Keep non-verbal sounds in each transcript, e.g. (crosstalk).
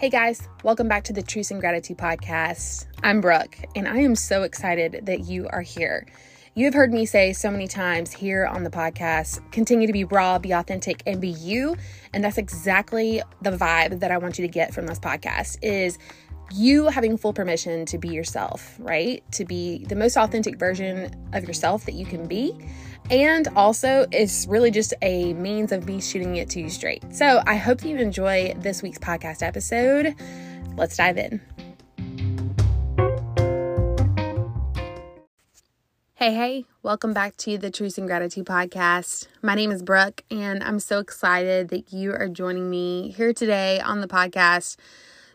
Hey guys, welcome back to the Truth and Gratitude podcast. I'm Brooke, and I am so excited that you are here. You have heard me say so many times here on the podcast continue to be raw, be authentic, and be you. And that's exactly the vibe that I want you to get from this podcast is you having full permission to be yourself, right? To be the most authentic version of yourself that you can be. And also, it's really just a means of me shooting it to you straight. So I hope you enjoy this week's podcast episode. Let's dive in. Hey, hey, welcome back to the Truth and Gratitude podcast. My name is Brooke, and I'm so excited that you are joining me here today on the podcast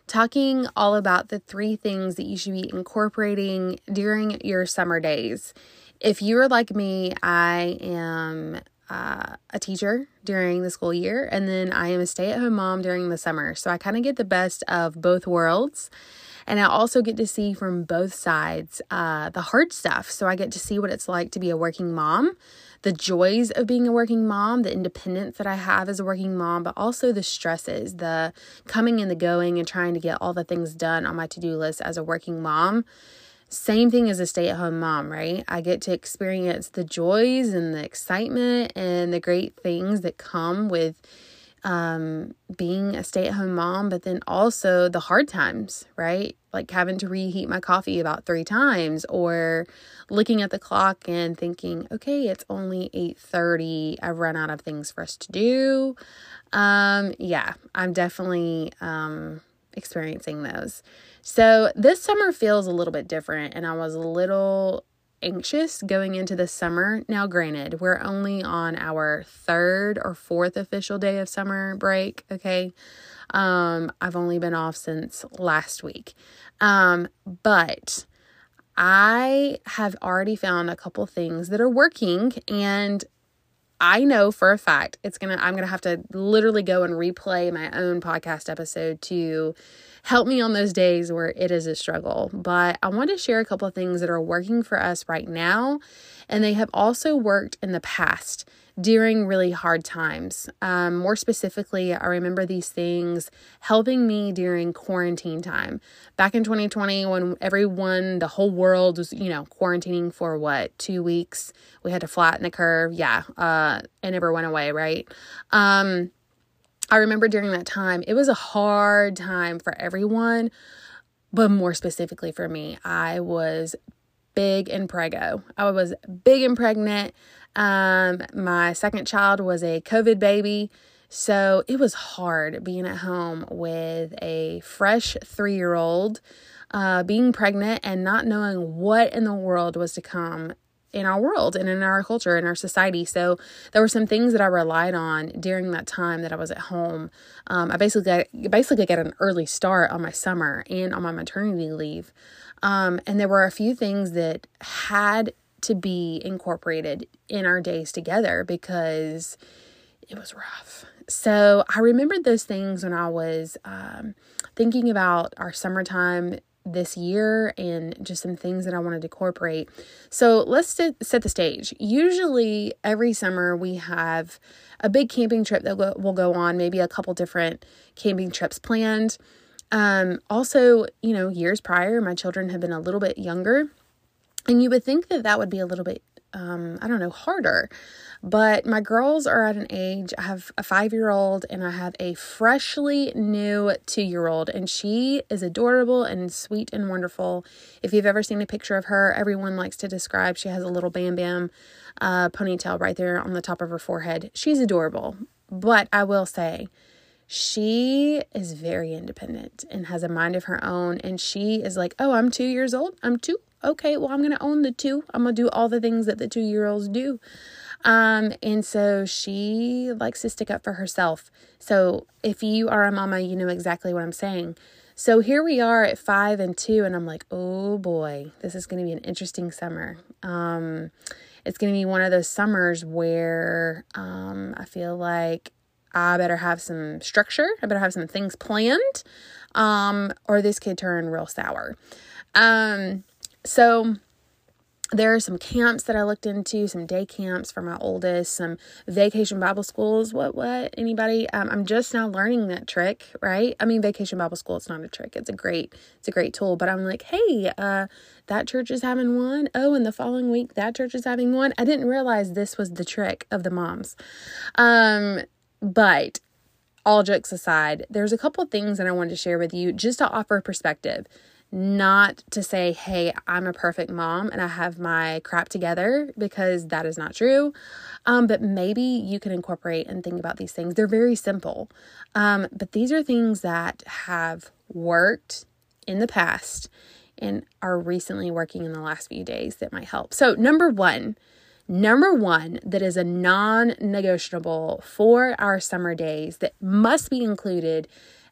talking all about the three things that you should be incorporating during your summer days. If you are like me, I am uh, a teacher during the school year, and then I am a stay at home mom during the summer. So I kind of get the best of both worlds. And I also get to see from both sides uh, the hard stuff. So I get to see what it's like to be a working mom the joys of being a working mom, the independence that I have as a working mom, but also the stresses, the coming and the going and trying to get all the things done on my to do list as a working mom. Same thing as a stay at home mom, right? I get to experience the joys and the excitement and the great things that come with um, being a stay at home mom, but then also the hard times, right? Like having to reheat my coffee about three times or looking at the clock and thinking, okay, it's only 8:30. I've run out of things for us to do. Um, yeah, I'm definitely um, experiencing those. So this summer feels a little bit different, and I was a little anxious going into the summer. Now, granted, we're only on our third or fourth official day of summer break, okay? Um, I've only been off since last week. Um, but I have already found a couple things that are working and I know for a fact it's going to I'm going to have to literally go and replay my own podcast episode to help me on those days where it is a struggle. But I want to share a couple of things that are working for us right now, and they have also worked in the past during really hard times. Um, more specifically, I remember these things helping me during quarantine time. Back in 2020, when everyone, the whole world was, you know, quarantining for what, two weeks? We had to flatten the curve. Yeah. Uh, it never went away, right? Um, I remember during that time, it was a hard time for everyone, but more specifically for me. I was big in prego. I was big and pregnant. Um, my second child was a COVID baby. So it was hard being at home with a fresh three year old, uh, being pregnant and not knowing what in the world was to come in our world and in our culture and our society. So there were some things that I relied on during that time that I was at home. Um, I basically got, basically got an early start on my summer and on my maternity leave. Um, and there were a few things that had to be incorporated in our days together because it was rough. So I remembered those things when I was um, thinking about our summertime this year and just some things that I wanted to incorporate. So let's set, the stage. Usually, every summer, we have a big camping trip that will go on, maybe a couple different camping trips planned. Um, also, you know, years prior, my children have been a little bit younger, and you would think that that would be a little bit, um, I don't know, harder. But my girls are at an age, I have a five year old and I have a freshly new two year old, and she is adorable and sweet and wonderful. If you've ever seen a picture of her, everyone likes to describe she has a little bam bam uh, ponytail right there on the top of her forehead. She's adorable. But I will say, she is very independent and has a mind of her own. And she is like, Oh, I'm two years old. I'm two. Okay, well, I'm going to own the two. I'm going to do all the things that the two year olds do. Um, and so she likes to stick up for herself. So if you are a mama, you know exactly what I'm saying. So here we are at five and two, and I'm like, oh boy, this is going to be an interesting summer. Um, it's going to be one of those summers where um, I feel like I better have some structure. I better have some things planned, um, or this could turn real sour. Um, so there are some camps that I looked into, some day camps for my oldest, some vacation Bible schools. What, what? Anybody? Um, I'm just now learning that trick, right? I mean, vacation Bible school, it's not a trick. It's a great, it's a great tool. But I'm like, hey, uh, that church is having one. Oh, and the following week, that church is having one. I didn't realize this was the trick of the moms. Um, but all jokes aside, there's a couple things that I wanted to share with you just to offer perspective not to say, hey, I'm a perfect mom and I have my crap together because that is not true. Um, but maybe you can incorporate and think about these things. They're very simple. Um, but these are things that have worked in the past and are recently working in the last few days that might help. So, number one, number one that is a non negotiable for our summer days that must be included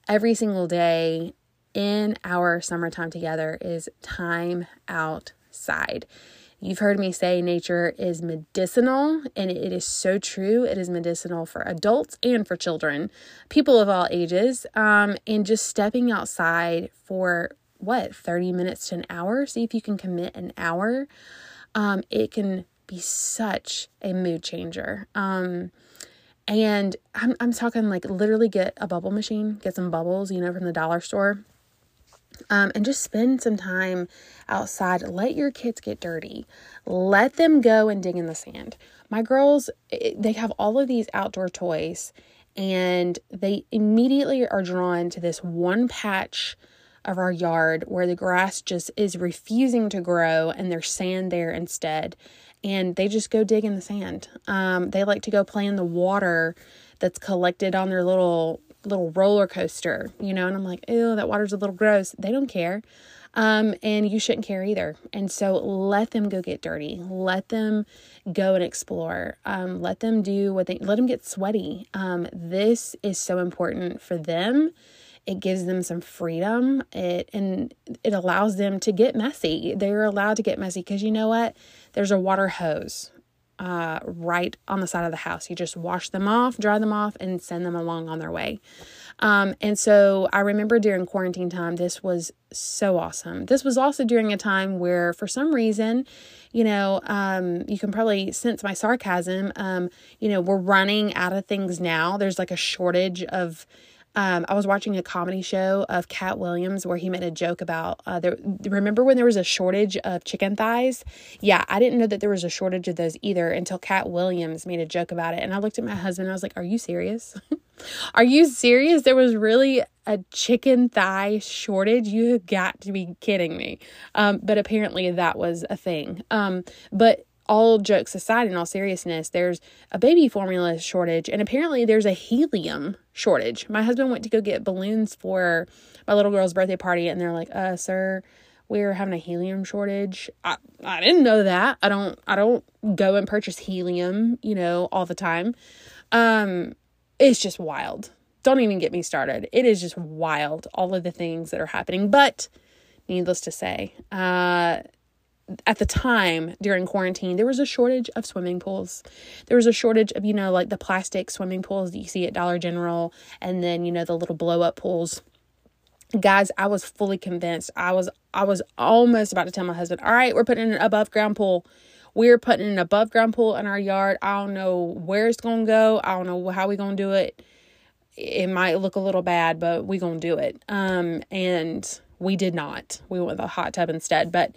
every single day in our summertime together is time outside. You've heard me say nature is medicinal, and it is so true. It is medicinal for adults and for children, people of all ages. Um, and just stepping outside for what, 30 minutes to an hour? See if you can commit an hour. Um, it can be such a mood changer. Um, and I'm, I'm talking like literally get a bubble machine, get some bubbles, you know, from the dollar store um, and just spend some time outside. Let your kids get dirty. Let them go and dig in the sand. My girls, they have all of these outdoor toys, and they immediately are drawn to this one patch of our yard where the grass just is refusing to grow and there's sand there instead. And they just go dig in the sand. Um, they like to go play in the water that's collected on their little little roller coaster, you know, and I'm like, ew, that water's a little gross. They don't care. Um, and you shouldn't care either. And so let them go get dirty. Let them go and explore. Um, let them do what they let them get sweaty. Um, this is so important for them. It gives them some freedom. It and it allows them to get messy. They're allowed to get messy because you know what? There's a water hose uh, right on the side of the house. You just wash them off, dry them off, and send them along on their way. Um, and so I remember during quarantine time, this was so awesome. This was also during a time where, for some reason, you know, um, you can probably sense my sarcasm. Um, you know, we're running out of things now. There's like a shortage of um, I was watching a comedy show of Katt Williams where he made a joke about uh, there. Remember when there was a shortage of chicken thighs? Yeah, I didn't know that there was a shortage of those either until Katt Williams made a joke about it. And I looked at my husband. I was like, "Are you serious? (laughs) Are you serious? There was really a chicken thigh shortage? You got to be kidding me!" Um, but apparently that was a thing. Um, but all jokes aside, in all seriousness, there's a baby formula shortage, and apparently there's a helium shortage. My husband went to go get balloons for my little girl's birthday party, and they're like, "Uh, sir, we're having a helium shortage." I I didn't know that. I don't I don't go and purchase helium, you know, all the time. Um, it's just wild. Don't even get me started. It is just wild all of the things that are happening, but needless to say, uh at the time during quarantine, there was a shortage of swimming pools. There was a shortage of, you know, like the plastic swimming pools that you see at Dollar General, and then, you know, the little blow up pools. Guys, I was fully convinced. I was I was almost about to tell my husband, all right, we're putting an above ground pool. We're putting an above ground pool in our yard. I don't know where it's gonna go. I don't know how we're gonna do it. It might look a little bad, but we're gonna do it. Um, and we did not. We went with a hot tub instead. But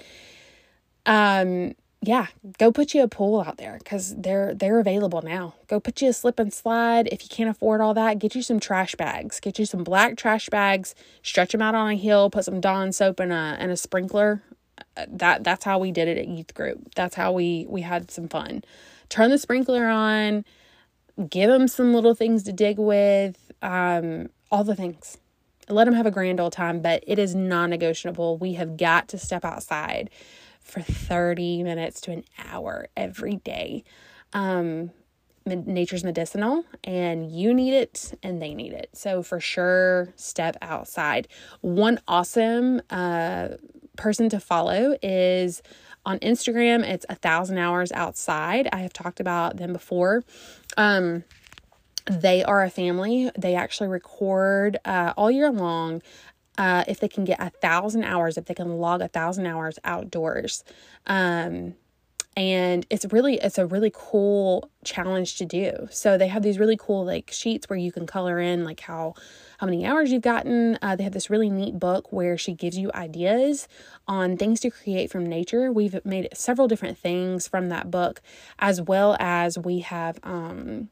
um, yeah, go put you a pool out there because they're they're available now. Go put you a slip and slide. If you can't afford all that, get you some trash bags. Get you some black trash bags. Stretch them out on a hill. Put some Dawn soap and a and a sprinkler. Uh, that that's how we did it at youth group. That's how we we had some fun. Turn the sprinkler on. Give them some little things to dig with. Um, all the things. Let them have a grand old time. But it is non-negotiable. We have got to step outside for 30 minutes to an hour every day. Um, nature's medicinal and you need it and they need it. So for sure, step outside. One awesome uh, person to follow is on Instagram. It's a thousand hours outside. I have talked about them before. Um, they are a family. They actually record uh, all year long uh, if they can get a thousand hours, if they can log a thousand hours outdoors. Um, and it's really it's a really cool challenge to do. So they have these really cool like sheets where you can color in like how how many hours you've gotten. Uh, they have this really neat book where she gives you ideas on things to create from nature. We've made several different things from that book as well as we have um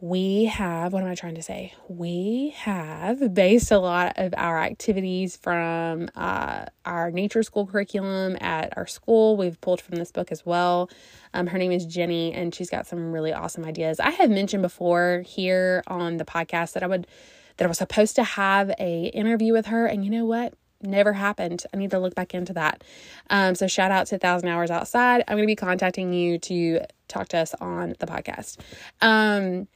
we have, what am I trying to say? We have based a lot of our activities from uh, our nature school curriculum at our school. We've pulled from this book as well. Um, her name is Ginny, and she's got some really awesome ideas. I have mentioned before here on the podcast that I would that I was supposed to have a interview with her, and you know what? Never happened. I need to look back into that. Um, so shout out to Thousand Hours Outside. I'm going to be contacting you to talk to us on the podcast. Um,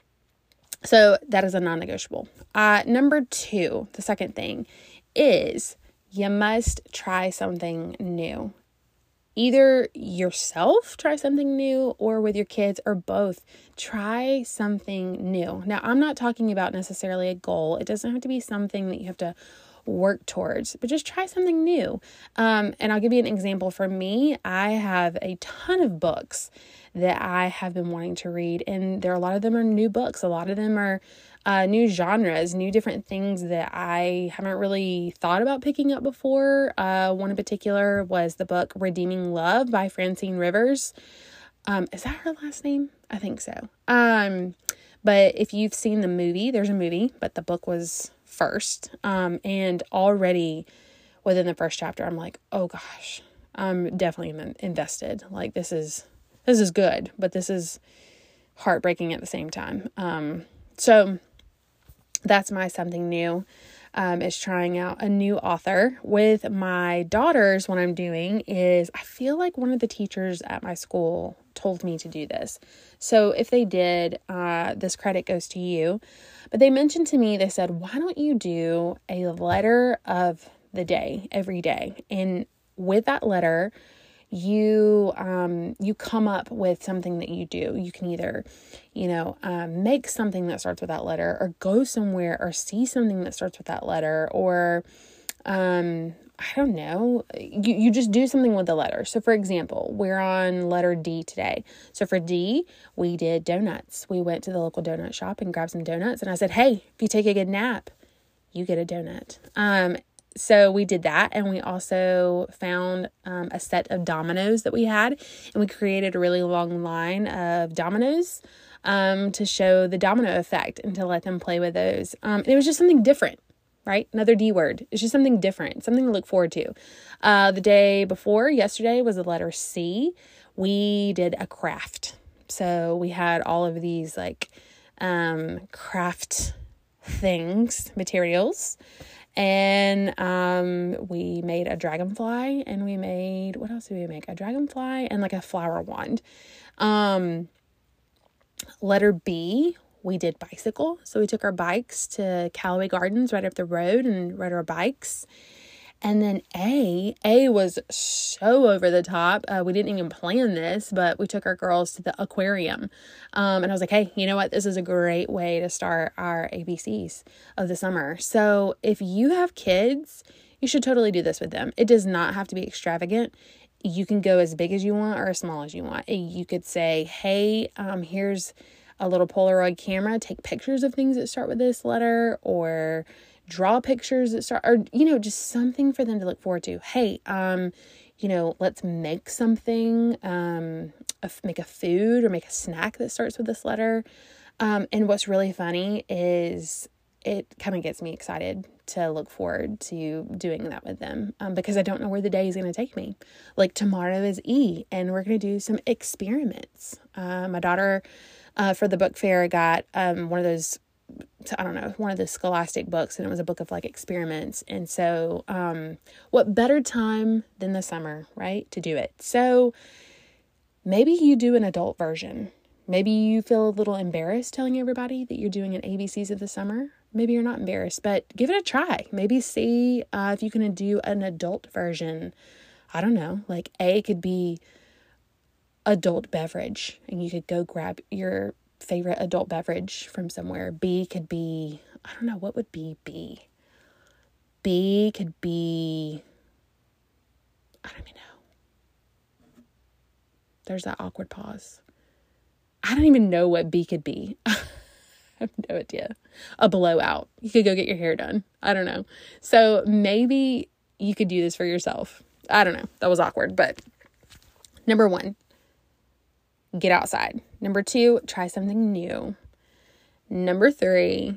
so that is a non negotiable. Uh, number two, the second thing is you must try something new. Either yourself try something new or with your kids or both. Try something new. Now, I'm not talking about necessarily a goal, it doesn't have to be something that you have to work towards, but just try something new. Um, and I'll give you an example. For me, I have a ton of books that I have been wanting to read, and there are a lot of them are new books. A lot of them are uh, new genres, new different things that I haven't really thought about picking up before. Uh, one in particular was the book Redeeming Love by Francine Rivers. Um, is that her last name? I think so. Um, but if you've seen the movie, there's a movie, but the book was first. Um, and already within the first chapter, I'm like, oh gosh, I'm definitely invested. Like this is this is good, but this is heartbreaking at the same time. Um, so that's my something new. Um, is trying out a new author with my daughters. What I'm doing is I feel like one of the teachers at my school told me to do this. So if they did, uh, this credit goes to you. But they mentioned to me, they said, why don't you do a letter of the day every day? And with that letter, you um you come up with something that you do you can either you know um, make something that starts with that letter or go somewhere or see something that starts with that letter or um I don't know. You you just do something with the letter. So for example, we're on letter D today. So for D, we did donuts. We went to the local donut shop and grabbed some donuts and I said, "Hey, if you take a good nap, you get a donut." Um so we did that and we also found um, a set of dominoes that we had and we created a really long line of dominoes um, to show the domino effect and to let them play with those um, it was just something different right? Another d word. It's just something different something to look forward to. Uh, the day before yesterday was the letter c. We did a craft. So we had all of these like um, craft things materials. And um, we made a dragonfly and we made what else did we make? A dragonfly and like a flower wand. Um, letter B, we did bicycle. So we took our bikes to Callaway Gardens right up the road and rode our bikes. And then A, A was so over the top. Uh, we didn't even plan this, but we took our girls to the aquarium. Um, and I was like, hey, you know what? This is a great way to start our ABCs of the summer. So if you have kids, you should totally do this with them. It does not have to be extravagant. You can go as big as you want or as small as you want. You could say, hey, um, here's a little Polaroid camera. Take pictures of things that start with this letter or draw pictures that start or you know just something for them to look forward to hey um you know let's make something um make a food or make a snack that starts with this letter um and what's really funny is it kind of gets me excited to look forward to doing that with them um, because I don't know where the day is going to take me. Like tomorrow is E, and we're going to do some experiments. Uh, my daughter, uh, for the book fair, I got um, one of those I don't know, one of the scholastic books, and it was a book of like experiments. And so, um, what better time than the summer, right, to do it? So, maybe you do an adult version. Maybe you feel a little embarrassed telling everybody that you're doing an ABCs of the summer. Maybe you're not embarrassed, but give it a try. Maybe see uh, if you can do an adult version. I don't know, like A could be adult beverage, and you could go grab your favorite adult beverage from somewhere. B could be, I don't know, what would be B? B could be, I don't even know. there's that awkward pause. I don't even know what B could be. (laughs) I have no idea. A blowout. You could go get your hair done. I don't know. So maybe you could do this for yourself. I don't know. That was awkward, but number 1, get outside. Number 2, try something new. Number 3,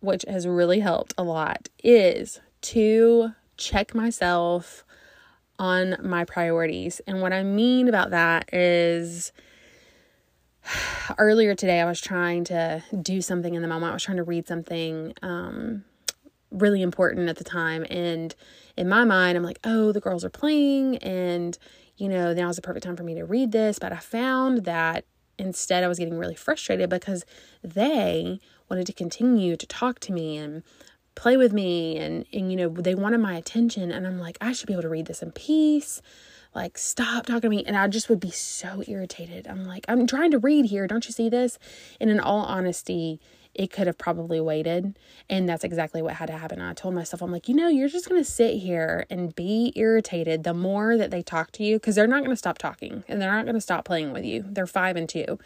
which has really helped a lot, is to check myself on my priorities. And what I mean about that is (sighs) earlier today I was trying to do something in the moment. I was trying to read something um, really important at the time and in my mind I'm like, "Oh, the girls are playing and you know, now's the perfect time for me to read this." But I found that instead I was getting really frustrated because they wanted to continue to talk to me and play with me and and you know they wanted my attention and I'm like I should be able to read this in peace. Like stop talking to me. And I just would be so irritated. I'm like I'm trying to read here. Don't you see this? And in all honesty it could have probably waited and that's exactly what had to happen I told myself I'm like you know you're just going to sit here and be irritated the more that they talk to you because they're not going to stop talking and they're not going to stop playing with you they're 5 and 2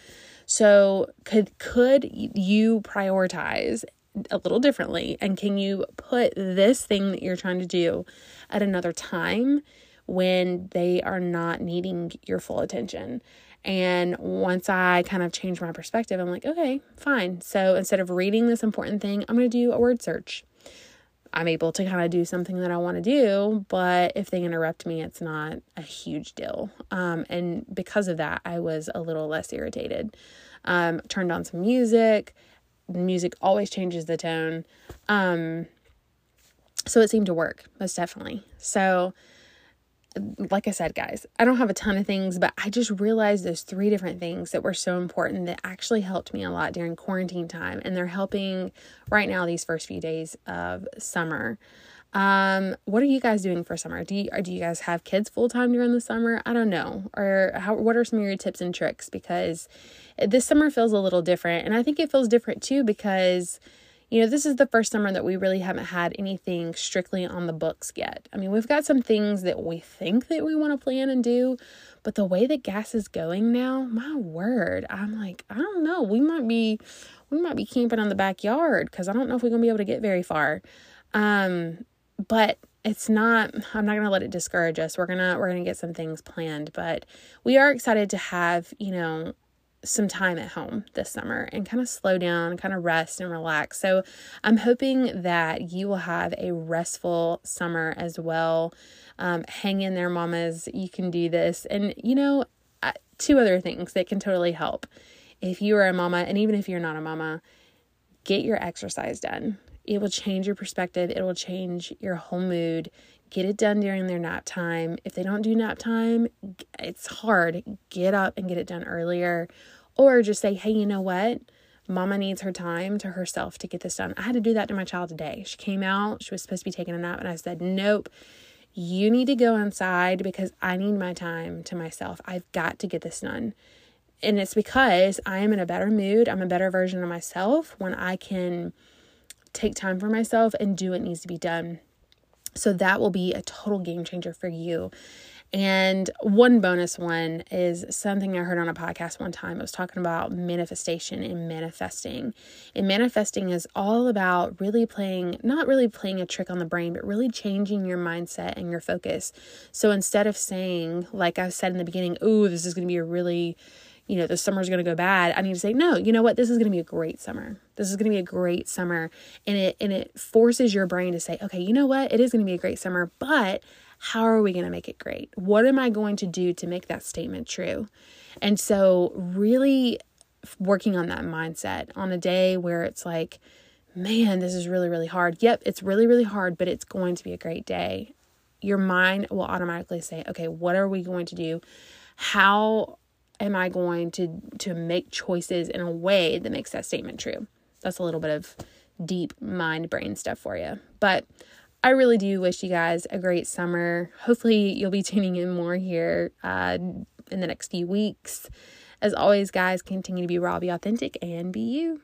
so could could you prioritize a little differently? And can you put this thing that you're trying to do at another time when they are not needing your full attention? And once I kind of change my perspective, I'm like, okay, fine. So instead of reading this important thing, I'm going to do a word search. I'm able to kind of do something that I want to do, but if they interrupt me, it's not a huge deal. Um, and because of that, I was a little less irritated. Um, turned on some music, music always changes the tone. Um, so it seemed to work, most definitely. So, like I said, guys, I don't have a ton of things, but I just realized those three different things that were so important that actually helped me a lot during quarantine time. And they're helping right now, these first few days of summer. Um, what are you guys doing for summer? Do you do you guys have kids full time during the summer? I don't know. Or how what are some of your tips and tricks because this summer feels a little different and I think it feels different too because you know, this is the first summer that we really haven't had anything strictly on the books yet. I mean, we've got some things that we think that we want to plan and do, but the way that gas is going now, my word, I'm like, I don't know. We might be we might be camping on the backyard cuz I don't know if we're going to be able to get very far. Um but it's not i'm not going to let it discourage us we're going to we're going to get some things planned but we are excited to have you know some time at home this summer and kind of slow down kind of rest and relax. So i'm hoping that you will have a restful summer as well. Um, hang in there mamas you can do this. And you know two other things that can totally help. If you are a mama and even if you're not a mama get your exercise done. It will change your perspective, it will change your whole mood. Get it done during their nap time. If they don't do nap time, it's hard. Get up and get it done earlier. Or just say, hey, you know what? Mama needs her time to herself to get this done. I had to do that to my child today. She came out, she was supposed to be taking a nap, and I said, nope, you need to go inside because I need my time to myself. I've got to get this done. And it's because I am in a better mood. I'm a better version of myself when I can take time for myself and do what needs to be done. So that will be a total game changer for you. And one bonus one is something I heard on a podcast one time. I was talking about manifestation and manifesting. And manifesting is all about really playing, not really playing a trick on the brain, but really changing your mindset and your focus. So instead of saying, like I said in the beginning, oh, this is going to be a really you know, the summer's going to go bad. I need to say, no, you know what? This is going to be a great summer. This is going to be a great summer. And it, and it forces your brain to say, okay, you know what? It is going to be a great summer, but how are we going to make it great? What am I going to do to make that statement true? And so, really working on that mindset on a day where it's like, man, this is really, really hard. Yep, it's really, really hard, but it's going to be a great day. Your mind will automatically say, okay, what are we going to do? How am I going to to make choices in a way that makes that statement true? That's a little bit of deep mind brain stuff for you. But I really do wish you guys a great summer. Hopefully, you'll be (laughs) tuning in more here uh, in the next few weeks. As always, guys, continue to be raw, be authentic, and be you.